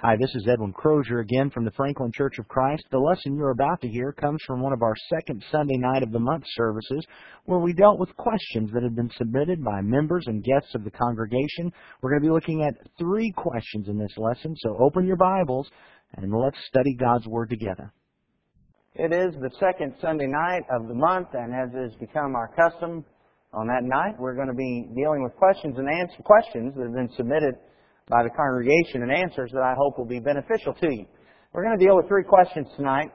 Hi, this is Edwin Crozier again from the Franklin Church of Christ. The lesson you're about to hear comes from one of our second Sunday night of the month services where we dealt with questions that had been submitted by members and guests of the congregation. We're going to be looking at three questions in this lesson, so open your Bibles and let's study God's Word together. It is the second Sunday night of the month, and as has become our custom on that night, we're going to be dealing with questions and answer questions that have been submitted by the congregation and answers that I hope will be beneficial to you. We're going to deal with three questions tonight,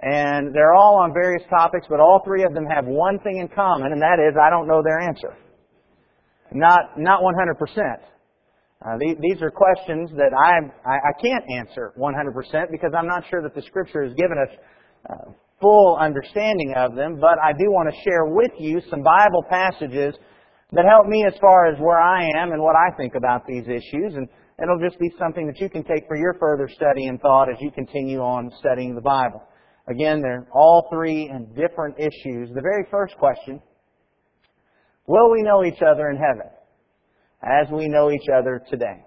and they're all on various topics, but all three of them have one thing in common, and that is I don't know their answer. Not, not 100%. Uh, these, these are questions that I, I, I can't answer 100% because I'm not sure that the Scripture has given us uh, full understanding of them, but I do want to share with you some Bible passages that help me as far as where I am and what I think about these issues. And it'll just be something that you can take for your further study and thought as you continue on studying the Bible. Again, they're all three and different issues. The very first question, will we know each other in heaven as we know each other today?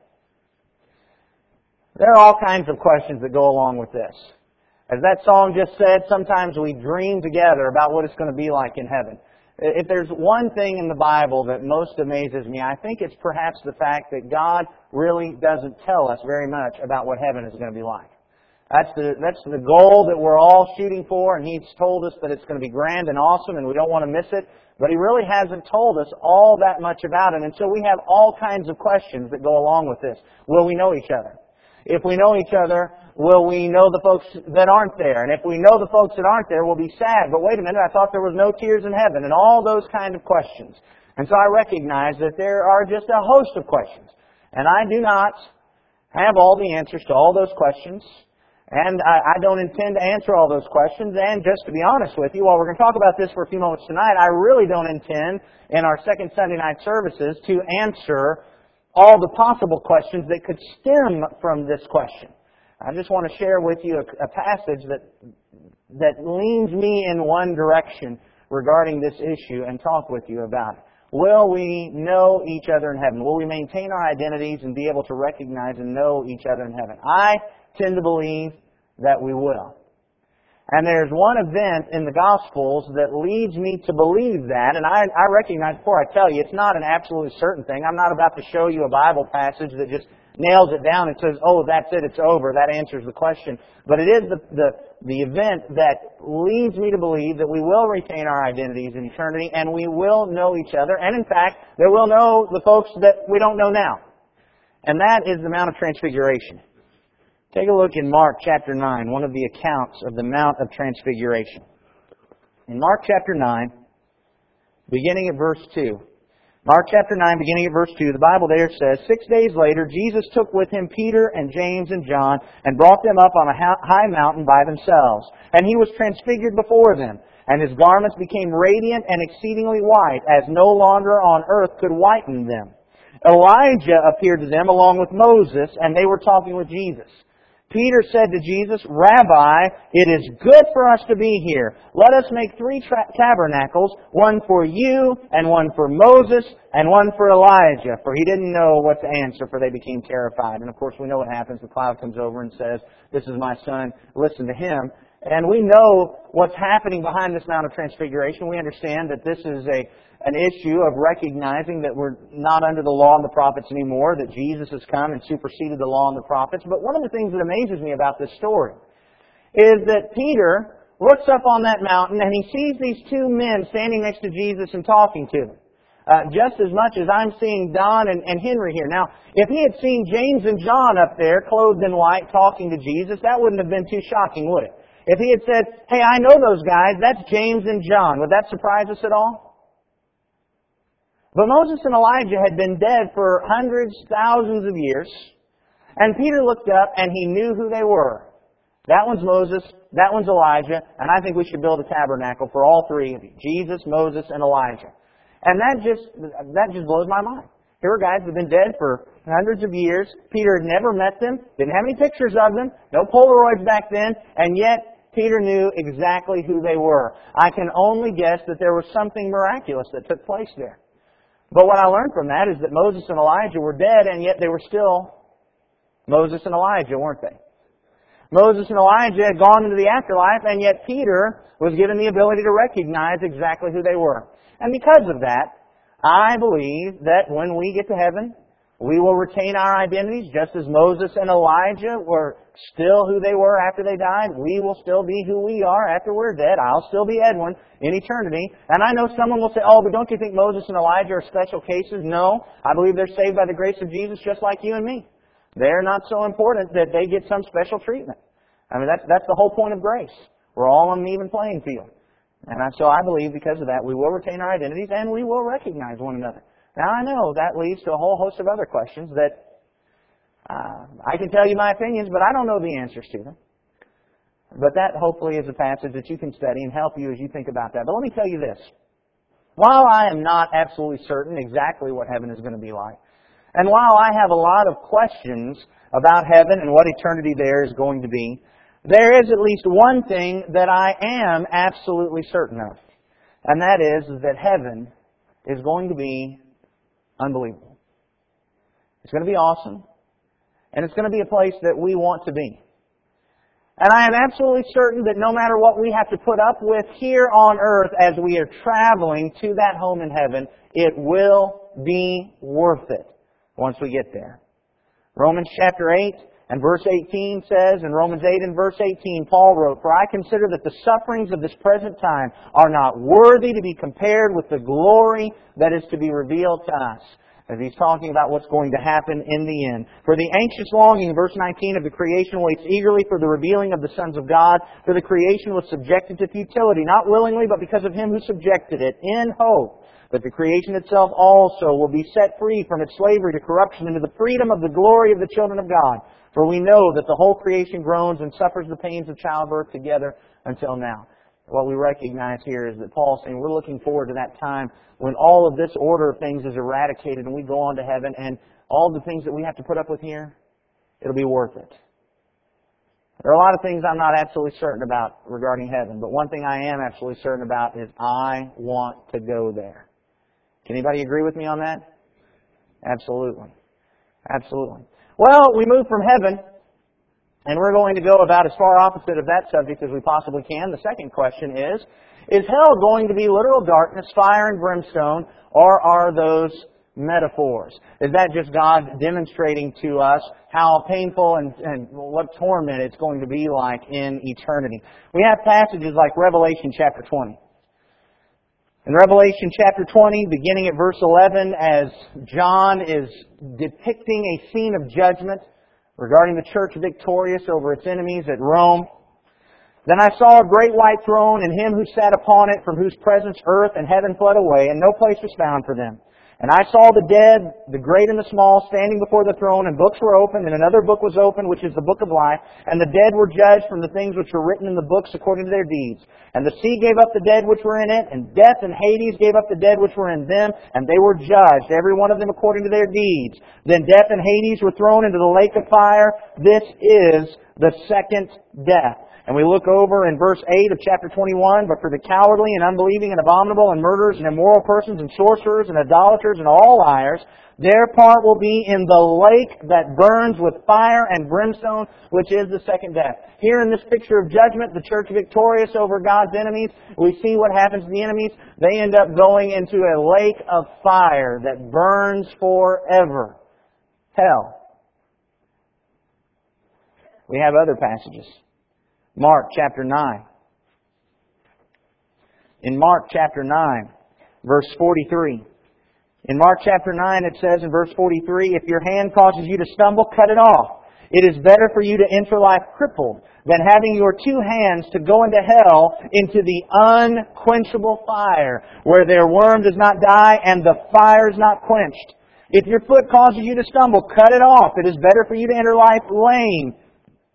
There are all kinds of questions that go along with this. As that song just said, sometimes we dream together about what it's going to be like in heaven. If there's one thing in the Bible that most amazes me, I think it's perhaps the fact that God really doesn't tell us very much about what heaven is going to be like. That's the, that's the goal that we're all shooting for, and He's told us that it's going to be grand and awesome, and we don't want to miss it. But He really hasn't told us all that much about it, and so we have all kinds of questions that go along with this. Will we know each other? If we know each other, will we know the folks that aren't there? And if we know the folks that aren't there, we'll be sad. But wait a minute, I thought there was no tears in heaven, and all those kind of questions. And so I recognize that there are just a host of questions. And I do not have all the answers to all those questions. And I, I don't intend to answer all those questions. And just to be honest with you, while we're going to talk about this for a few moments tonight, I really don't intend in our second Sunday night services to answer all the possible questions that could stem from this question. I just want to share with you a, a passage that, that leans me in one direction regarding this issue and talk with you about it. Will we know each other in heaven? Will we maintain our identities and be able to recognize and know each other in heaven? I tend to believe that we will. And there's one event in the Gospels that leads me to believe that, and I, I recognize before I tell you, it's not an absolutely certain thing. I'm not about to show you a Bible passage that just nails it down and says, oh, that's it, it's over. That answers the question. But it is the, the, the event that leads me to believe that we will retain our identities in eternity and we will know each other. And in fact, that we'll know the folks that we don't know now. And that is the Mount of Transfiguration. Take a look in Mark chapter 9, one of the accounts of the Mount of Transfiguration. In Mark chapter 9, beginning at verse 2. Mark chapter 9, beginning at verse 2, the Bible there says, Six days later, Jesus took with him Peter and James and John and brought them up on a high mountain by themselves. And he was transfigured before them, and his garments became radiant and exceedingly white, as no longer on earth could whiten them. Elijah appeared to them along with Moses, and they were talking with Jesus. Peter said to Jesus, Rabbi, it is good for us to be here. Let us make three tra- tabernacles, one for you, and one for Moses, and one for Elijah. For he didn't know what to answer, for they became terrified. And of course, we know what happens. The cloud comes over and says, This is my son, listen to him. And we know what's happening behind this Mount of Transfiguration. We understand that this is a, an issue of recognizing that we're not under the law and the prophets anymore, that Jesus has come and superseded the law and the prophets. But one of the things that amazes me about this story is that Peter looks up on that mountain and he sees these two men standing next to Jesus and talking to him. Uh, just as much as I'm seeing Don and, and Henry here. Now, if he had seen James and John up there, clothed in white, talking to Jesus, that wouldn't have been too shocking, would it? If he had said, hey, I know those guys, that's James and John, would that surprise us at all? But Moses and Elijah had been dead for hundreds, thousands of years. And Peter looked up and he knew who they were. That one's Moses, that one's Elijah, and I think we should build a tabernacle for all three of you. Jesus, Moses, and Elijah. And that just, that just blows my mind. Here are guys have been dead for hundreds of years. Peter had never met them, didn't have any pictures of them, no Polaroids back then, and yet Peter knew exactly who they were. I can only guess that there was something miraculous that took place there. But what I learned from that is that Moses and Elijah were dead and yet they were still Moses and Elijah, weren't they? Moses and Elijah had gone into the afterlife, and yet Peter was given the ability to recognize exactly who they were. And because of that, I believe that when we get to heaven, we will retain our identities just as Moses and Elijah were still who they were after they died. We will still be who we are after we're dead. I'll still be Edwin in eternity. And I know someone will say, oh, but don't you think Moses and Elijah are special cases? No. I believe they're saved by the grace of Jesus just like you and me. They're not so important that they get some special treatment. I mean, that's, that's the whole point of grace. We're all on an even playing field. And so I believe because of that, we will retain our identities and we will recognize one another. Now I know that leads to a whole host of other questions that uh, I can tell you my opinions, but I don't know the answers to them. But that hopefully is a passage that you can study and help you as you think about that. But let me tell you this. While I am not absolutely certain exactly what heaven is going to be like, and while I have a lot of questions about heaven and what eternity there is going to be, there is at least one thing that I am absolutely certain of. And that is that heaven is going to be unbelievable. It's going to be awesome. And it's going to be a place that we want to be. And I am absolutely certain that no matter what we have to put up with here on earth as we are traveling to that home in heaven, it will be worth it once we get there. Romans chapter 8 and verse 18 says, in Romans 8 and verse 18, Paul wrote, For I consider that the sufferings of this present time are not worthy to be compared with the glory that is to be revealed to us. As he's talking about what's going to happen in the end. For the anxious longing, verse 19, of the creation waits eagerly for the revealing of the sons of God. For the creation was subjected to futility, not willingly, but because of him who subjected it, in hope that the creation itself also will be set free from its slavery to corruption into the freedom of the glory of the children of God. For we know that the whole creation groans and suffers the pains of childbirth together until now. What we recognize here is that Paul's saying we're looking forward to that time when all of this order of things is eradicated and we go on to heaven and all the things that we have to put up with here, it'll be worth it. There are a lot of things I'm not absolutely certain about regarding heaven, but one thing I am absolutely certain about is I want to go there. Can anybody agree with me on that? Absolutely. Absolutely. Well, we move from heaven, and we're going to go about as far opposite of that subject as we possibly can. The second question is, is hell going to be literal darkness, fire and brimstone, or are those metaphors? Is that just God demonstrating to us how painful and, and what torment it's going to be like in eternity? We have passages like Revelation chapter 20. In Revelation chapter 20, beginning at verse 11, as John is depicting a scene of judgment regarding the church victorious over its enemies at Rome, then I saw a great white throne and him who sat upon it, from whose presence earth and heaven fled away, and no place was found for them. And I saw the dead, the great and the small, standing before the throne, and books were opened, and another book was opened, which is the book of life. And the dead were judged from the things which were written in the books according to their deeds. And the sea gave up the dead which were in it, and death and Hades gave up the dead which were in them, and they were judged, every one of them according to their deeds. Then death and Hades were thrown into the lake of fire. This is the second death. And we look over in verse 8 of chapter 21, but for the cowardly and unbelieving and abominable and murderers and immoral persons and sorcerers and idolaters and all liars, their part will be in the lake that burns with fire and brimstone, which is the second death. Here in this picture of judgment, the church victorious over God's enemies, we see what happens to the enemies. They end up going into a lake of fire that burns forever. Hell. We have other passages. Mark chapter 9. In Mark chapter 9, verse 43. In Mark chapter 9 it says in verse 43, If your hand causes you to stumble, cut it off. It is better for you to enter life crippled than having your two hands to go into hell into the unquenchable fire, where their worm does not die and the fire is not quenched. If your foot causes you to stumble, cut it off. It is better for you to enter life lame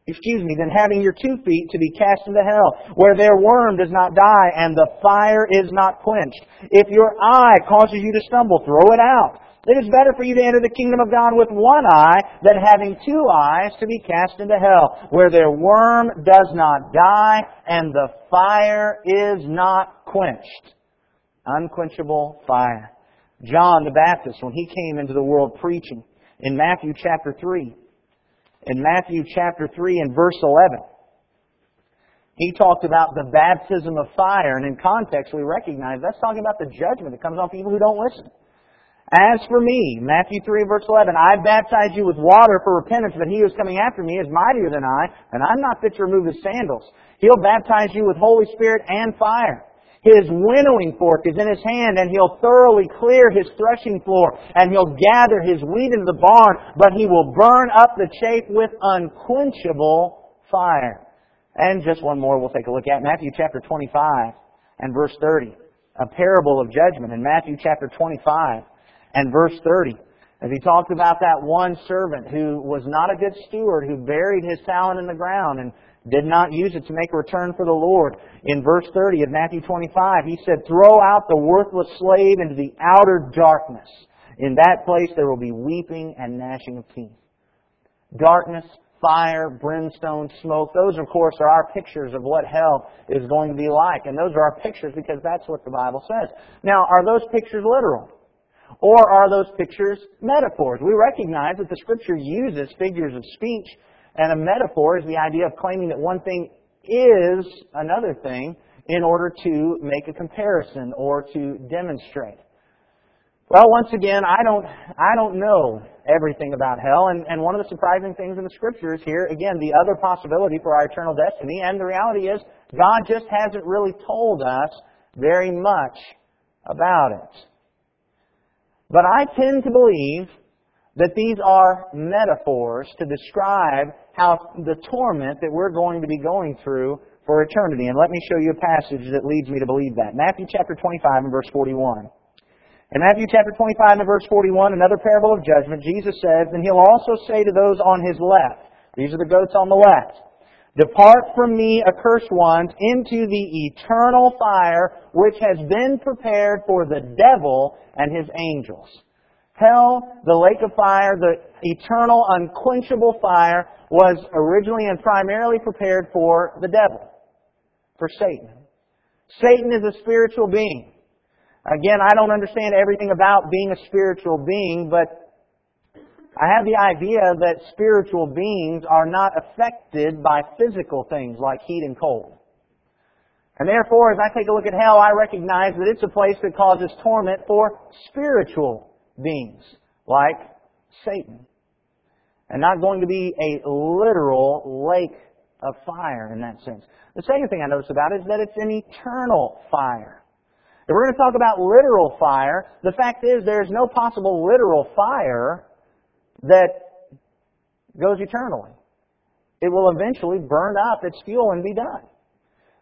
excuse me, than having your two feet to be cast into hell, where their worm does not die and the fire is not quenched. If your eye causes you to stumble, throw it out. It is better for you to enter the kingdom of God with one eye than having two eyes to be cast into hell, where their worm does not die and the fire is not quenched. Unquenchable fire. John the Baptist, when he came into the world preaching, in Matthew chapter 3, in Matthew chapter 3 and verse 11. He talked about the baptism of fire, and in context we recognize that's talking about the judgment that comes on people who don't listen. As for me, Matthew 3 verse 11, I baptize you with water for repentance, but he who is coming after me is mightier than I, and I'm not fit to remove his sandals. He'll baptize you with Holy Spirit and fire. His winnowing fork is in his hand, and he'll thoroughly clear his threshing floor, and he'll gather his wheat into the barn, but he will burn up the chaff with unquenchable fire. And just one more we'll take a look at. Matthew chapter 25 and verse 30. A parable of judgment in Matthew chapter 25 and verse 30. As he talked about that one servant who was not a good steward, who buried his talent in the ground and did not use it to make a return for the Lord. In verse 30 of Matthew 25, he said, Throw out the worthless slave into the outer darkness. In that place there will be weeping and gnashing of teeth. Darkness, fire, brimstone, smoke, those of course are our pictures of what hell is going to be like. And those are our pictures because that's what the Bible says. Now, are those pictures literal? Or are those pictures metaphors? We recognize that the Scripture uses figures of speech, and a metaphor is the idea of claiming that one thing is another thing in order to make a comparison or to demonstrate. Well, once again, I don't, I don't know everything about hell, and, and one of the surprising things in the Scriptures here, again, the other possibility for our eternal destiny, and the reality is, God just hasn't really told us very much about it. But I tend to believe that these are metaphors to describe how the torment that we're going to be going through for eternity. And let me show you a passage that leads me to believe that. Matthew chapter 25 and verse 41. In Matthew chapter 25 and verse 41, another parable of judgment, Jesus says, And he'll also say to those on his left, these are the goats on the left, Depart from me, accursed ones, into the eternal fire which has been prepared for the devil and his angels. Hell, the lake of fire, the eternal, unquenchable fire, was originally and primarily prepared for the devil, for Satan. Satan is a spiritual being. Again, I don't understand everything about being a spiritual being, but I have the idea that spiritual beings are not affected by physical things like heat and cold. And therefore, as I take a look at hell, I recognize that it's a place that causes torment for spiritual beings, like Satan. And not going to be a literal lake of fire in that sense. The second thing I notice about it is that it's an eternal fire. If we're going to talk about literal fire, the fact is there's no possible literal fire that goes eternally. It will eventually burn up its fuel and be done.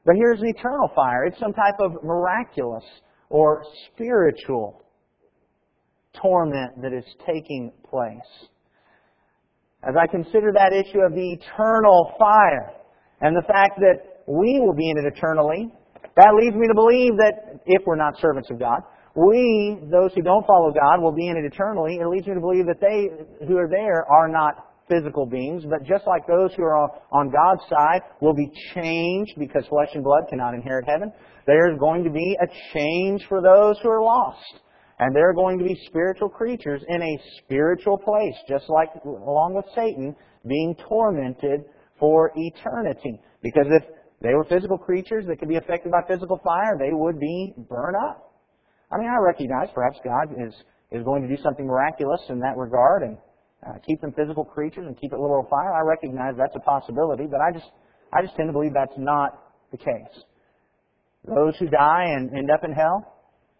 But here's an eternal fire. It's some type of miraculous or spiritual torment that is taking place. As I consider that issue of the eternal fire and the fact that we will be in it eternally, that leads me to believe that if we're not servants of God, we, those who don't follow God, will be in it eternally. It leads me to believe that they who are there are not physical beings, but just like those who are on God's side will be changed because flesh and blood cannot inherit heaven, there's going to be a change for those who are lost. And they're going to be spiritual creatures in a spiritual place, just like along with Satan, being tormented for eternity. Because if they were physical creatures that could be affected by physical fire, they would be burned up. I mean, I recognize perhaps God is, is going to do something miraculous in that regard and uh, keep them physical creatures and keep it literal fire. I recognize that's a possibility, but I just, I just tend to believe that's not the case. Those who die and end up in hell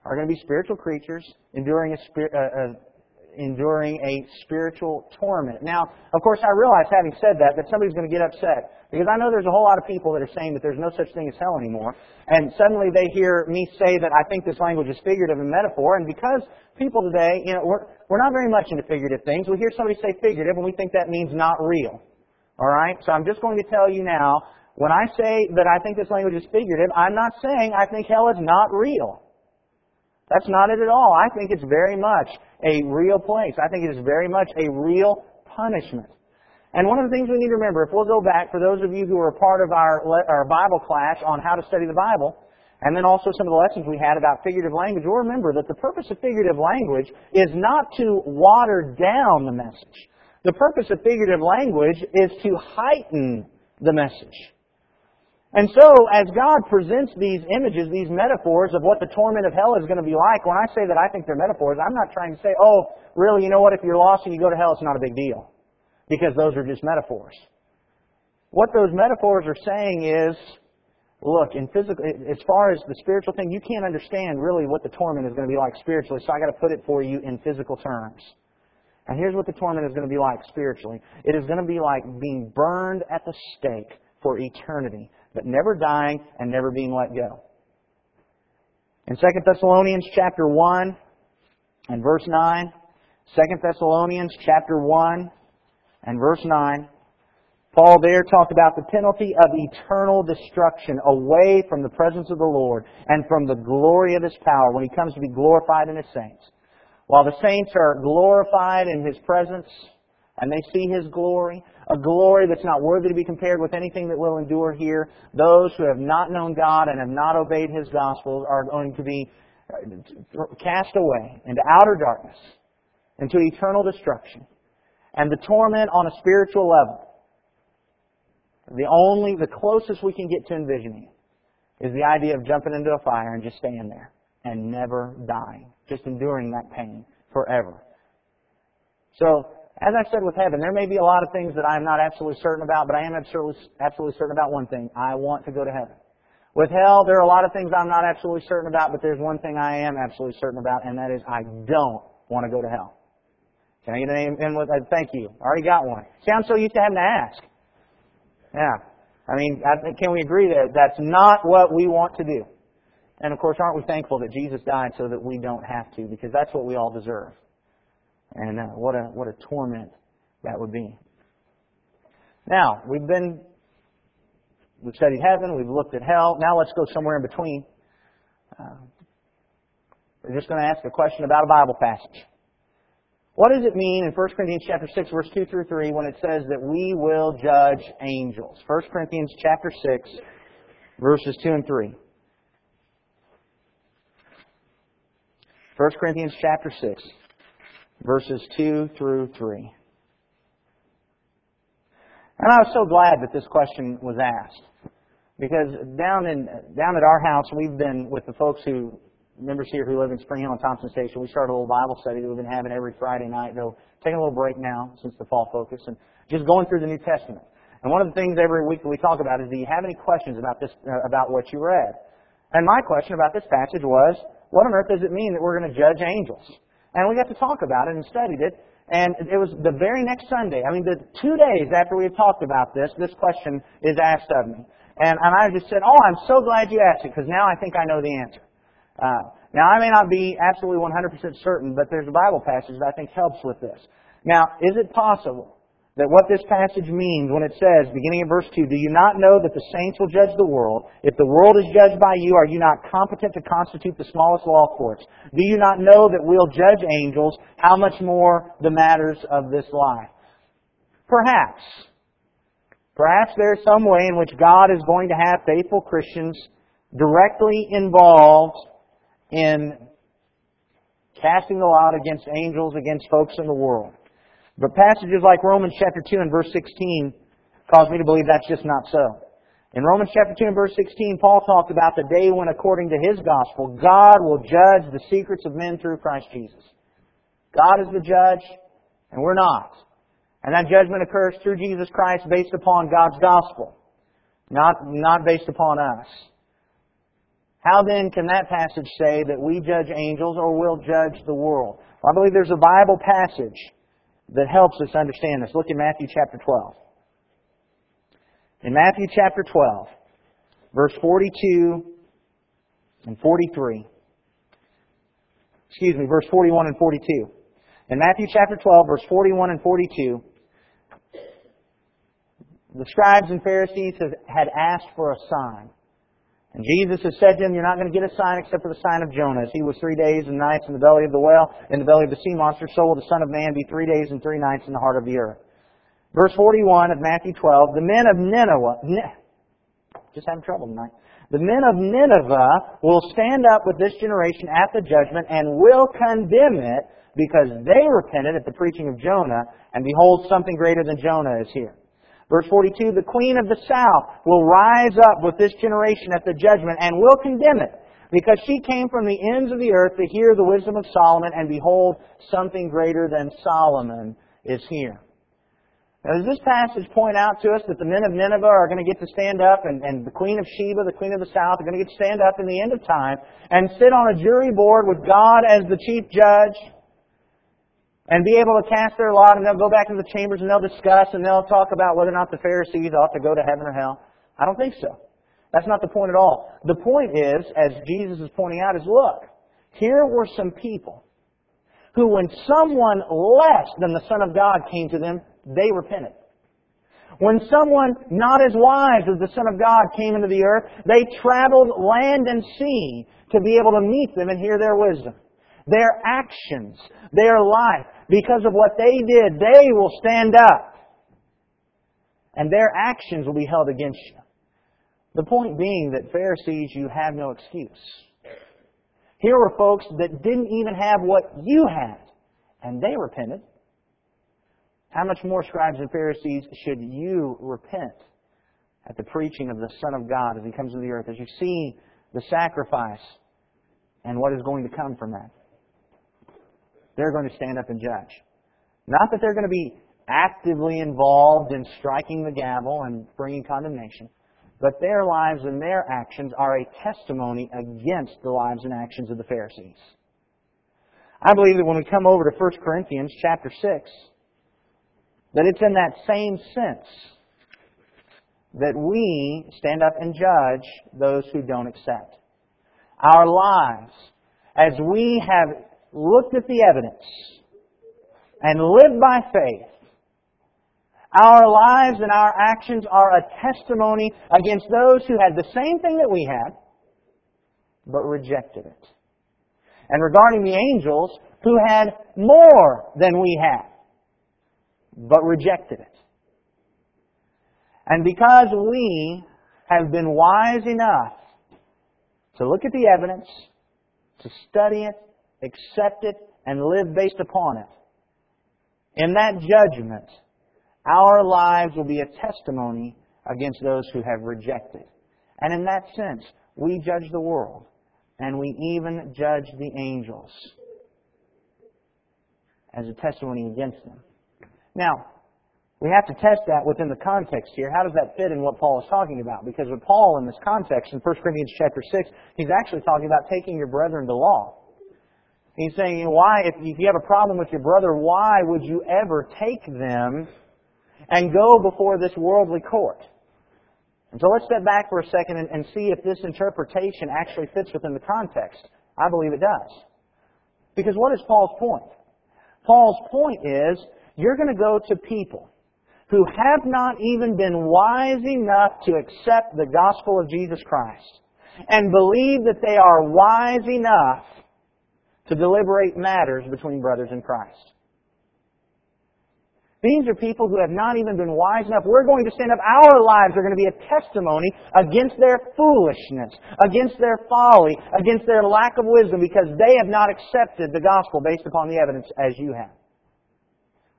are going to be spiritual creatures enduring a, spirit, uh, uh, enduring a spiritual torment. Now, of course, I realize, having said that, that somebody's going to get upset because I know there's a whole lot of people that are saying that there's no such thing as hell anymore, and suddenly they hear me say that I think this language is figurative and metaphor, and because people today, you know, we're we're not very much into figurative things. We hear somebody say figurative, and we think that means not real. All right, so I'm just going to tell you now. When I say that I think this language is figurative, I'm not saying I think hell is not real. That's not it at all. I think it's very much a real place. I think it is very much a real punishment. And one of the things we need to remember, if we'll go back, for those of you who are part of our, our Bible class on how to study the Bible, and then also some of the lessons we had about figurative language, we'll remember that the purpose of figurative language is not to water down the message. The purpose of figurative language is to heighten the message. And so, as God presents these images, these metaphors of what the torment of hell is going to be like, when I say that I think they're metaphors, I'm not trying to say, oh, really, you know what, if you're lost and you go to hell, it's not a big deal. Because those are just metaphors. What those metaphors are saying is, look, in physical, as far as the spiritual thing, you can't understand really what the torment is going to be like spiritually, so I got to put it for you in physical terms. And here's what the torment is going to be like spiritually. It is going to be like being burned at the stake for eternity, but never dying and never being let go. In 2 Thessalonians chapter 1 and verse 9, 2 Thessalonians chapter 1 and verse 9, Paul there talked about the penalty of eternal destruction away from the presence of the Lord and from the glory of His power when He comes to be glorified in His saints. While the saints are glorified in His presence and they see His glory, a glory that's not worthy to be compared with anything that will endure here, those who have not known God and have not obeyed His gospel are going to be cast away into outer darkness, into eternal destruction. And the torment on a spiritual level the only, the closest we can get to envisioning is the idea of jumping into a fire and just staying there and never dying, just enduring that pain forever. So, as I said with heaven, there may be a lot of things that I'm not absolutely certain about, but I am absolutely, absolutely certain about one thing. I want to go to heaven. With hell, there are a lot of things I'm not absolutely certain about, but there's one thing I am absolutely certain about, and that is I don't want to go to hell. Can I get a name in with, uh, thank you. I already got one. See, I'm so used to having to ask. Yeah. I mean, I, can we agree that that's not what we want to do? And of course, aren't we thankful that Jesus died so that we don't have to? Because that's what we all deserve. And uh, what a what a torment that would be. Now we've been we've studied heaven, we've looked at hell. Now let's go somewhere in between. Uh, we're just going to ask a question about a Bible passage. What does it mean in 1 Corinthians chapter 6 verse 2 through 3 when it says that we will judge angels? 1 Corinthians chapter 6 verses 2 and 3. 1 Corinthians chapter 6 verses 2 through 3. And I was so glad that this question was asked. Because down in down at our house we've been with the folks who members here who live in Spring Hill and Thompson Station, we started a little Bible study that we've been having every Friday night, though taking a little break now since the fall focus, and just going through the New Testament. And one of the things every week that we talk about is, do you have any questions about this, uh, about what you read? And my question about this passage was, what on earth does it mean that we're going to judge angels? And we got to talk about it and studied it. And it was the very next Sunday, I mean, the two days after we had talked about this, this question is asked of me. And, and I just said, oh, I'm so glad you asked it, because now I think I know the answer. Uh, now, I may not be absolutely 100% certain, but there's a Bible passage that I think helps with this. Now, is it possible that what this passage means when it says, beginning in verse 2, Do you not know that the saints will judge the world? If the world is judged by you, are you not competent to constitute the smallest law courts? Do you not know that we'll judge angels? How much more the matters of this life? Perhaps. Perhaps there's some way in which God is going to have faithful Christians directly involved in casting the lot against angels, against folks in the world. But passages like Romans chapter 2 and verse 16 cause me to believe that's just not so. In Romans chapter 2 and verse 16, Paul talked about the day when, according to his gospel, God will judge the secrets of men through Christ Jesus. God is the judge, and we're not. And that judgment occurs through Jesus Christ based upon God's gospel, not, not based upon us. How then can that passage say that we judge angels or will judge the world? Well, I believe there's a Bible passage that helps us understand this. Look in Matthew chapter 12. In Matthew chapter 12, verse 42 and 43. Excuse me, verse 41 and 42. In Matthew chapter 12, verse 41 and 42, the scribes and Pharisees had asked for a sign. And Jesus has said to him, You're not going to get a sign except for the sign of Jonah. As he was three days and nights in the belly of the whale, in the belly of the sea monster, so will the Son of Man be three days and three nights in the heart of the earth. Verse 41 of Matthew 12, the men of Nineveh, just having trouble tonight. The men of Nineveh will stand up with this generation at the judgment and will condemn it because they repented at the preaching of Jonah, and behold, something greater than Jonah is here. Verse 42, the queen of the south will rise up with this generation at the judgment and will condemn it, because she came from the ends of the earth to hear the wisdom of Solomon, and behold, something greater than Solomon is here. Now, does this passage point out to us that the men of Nineveh are going to get to stand up, and, and the queen of Sheba, the queen of the south, are going to get to stand up in the end of time and sit on a jury board with God as the chief judge? And be able to cast their lot, and they'll go back into the chambers and they'll discuss and they'll talk about whether or not the Pharisees ought to go to heaven or hell. I don't think so. That's not the point at all. The point is, as Jesus is pointing out, is look, here were some people who, when someone less than the Son of God came to them, they repented. When someone not as wise as the Son of God came into the earth, they traveled land and sea to be able to meet them and hear their wisdom. Their actions, their life, because of what they did, they will stand up. And their actions will be held against you. The point being that Pharisees, you have no excuse. Here were folks that didn't even have what you had, and they repented. How much more, scribes and Pharisees, should you repent at the preaching of the Son of God as He comes to the earth, as you see the sacrifice and what is going to come from that? They're going to stand up and judge. Not that they're going to be actively involved in striking the gavel and bringing condemnation, but their lives and their actions are a testimony against the lives and actions of the Pharisees. I believe that when we come over to 1 Corinthians chapter 6, that it's in that same sense that we stand up and judge those who don't accept. Our lives, as we have looked at the evidence and lived by faith, our lives and our actions are a testimony against those who had the same thing that we had, but rejected it. And regarding the angels, who had more than we had, but rejected it. And because we have been wise enough to look at the evidence, to study it, accept it, and live based upon it. In that judgment, our lives will be a testimony against those who have rejected. And in that sense, we judge the world, and we even judge the angels as a testimony against them. Now, we have to test that within the context here. How does that fit in what Paul is talking about? Because with Paul in this context, in 1 Corinthians chapter 6, he's actually talking about taking your brethren to law. He's saying, why, if you have a problem with your brother, why would you ever take them and go before this worldly court? And so let's step back for a second and, and see if this interpretation actually fits within the context. I believe it does. Because what is Paul's point? Paul's point is, you're going to go to people who have not even been wise enough to accept the gospel of Jesus Christ and believe that they are wise enough to deliberate matters between brothers in Christ. These are people who have not even been wise enough. We're going to stand up. Our lives are going to be a testimony against their foolishness, against their folly, against their lack of wisdom because they have not accepted the gospel based upon the evidence as you have.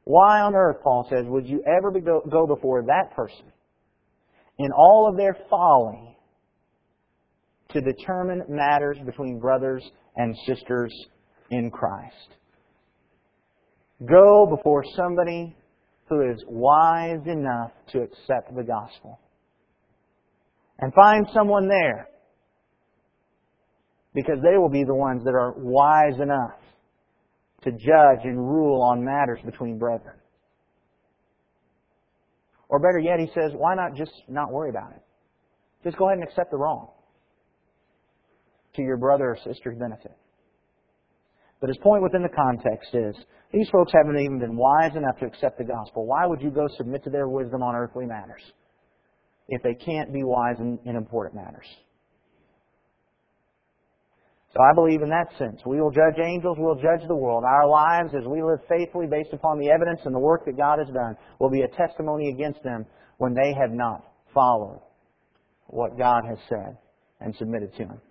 Why on earth, Paul says, would you ever go before that person in all of their folly to determine matters between brothers and sisters in Christ. Go before somebody who is wise enough to accept the gospel. And find someone there because they will be the ones that are wise enough to judge and rule on matters between brethren. Or better yet, he says, why not just not worry about it? Just go ahead and accept the wrong to your brother or sister's benefit. But his point within the context is these folks haven't even been wise enough to accept the gospel. Why would you go submit to their wisdom on earthly matters if they can't be wise in, in important matters? So I believe in that sense. We will judge angels, we'll judge the world. Our lives, as we live faithfully based upon the evidence and the work that God has done, will be a testimony against them when they have not followed what God has said and submitted to Him.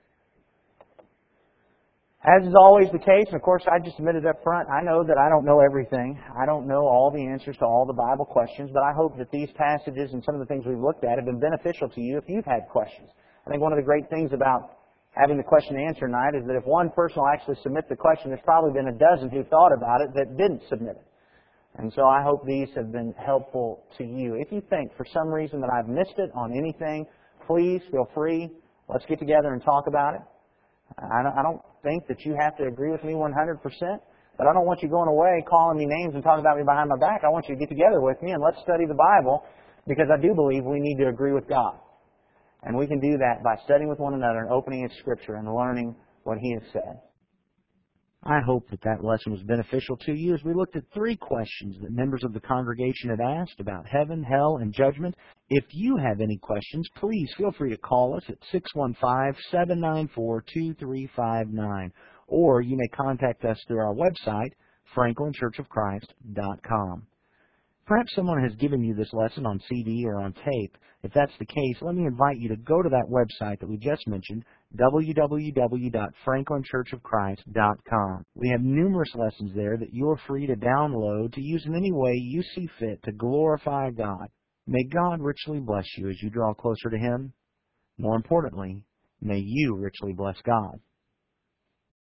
As is always the case, and of course I just admitted up front, I know that I don't know everything. I don't know all the answers to all the Bible questions, but I hope that these passages and some of the things we've looked at have been beneficial to you if you've had questions. I think one of the great things about having the question and answer night is that if one person will actually submit the question, there's probably been a dozen who thought about it that didn't submit it. And so I hope these have been helpful to you. If you think for some reason that I've missed it on anything, please feel free. Let's get together and talk about it. I don't think that you have to agree with me 100%, but I don't want you going away calling me names and talking about me behind my back. I want you to get together with me and let's study the Bible because I do believe we need to agree with God. And we can do that by studying with one another and opening His Scripture and learning what He has said. I hope that that lesson was beneficial to you as we looked at three questions that members of the congregation had asked about heaven, hell, and judgment. If you have any questions, please feel free to call us at 615-794-2359 or you may contact us through our website, franklinchurchofchrist.com. Perhaps someone has given you this lesson on CD or on tape. If that's the case, let me invite you to go to that website that we just mentioned, www.franklinchurchofchrist.com. We have numerous lessons there that you're free to download to use in any way you see fit to glorify God. May God richly bless you as you draw closer to Him. More importantly, may you richly bless God.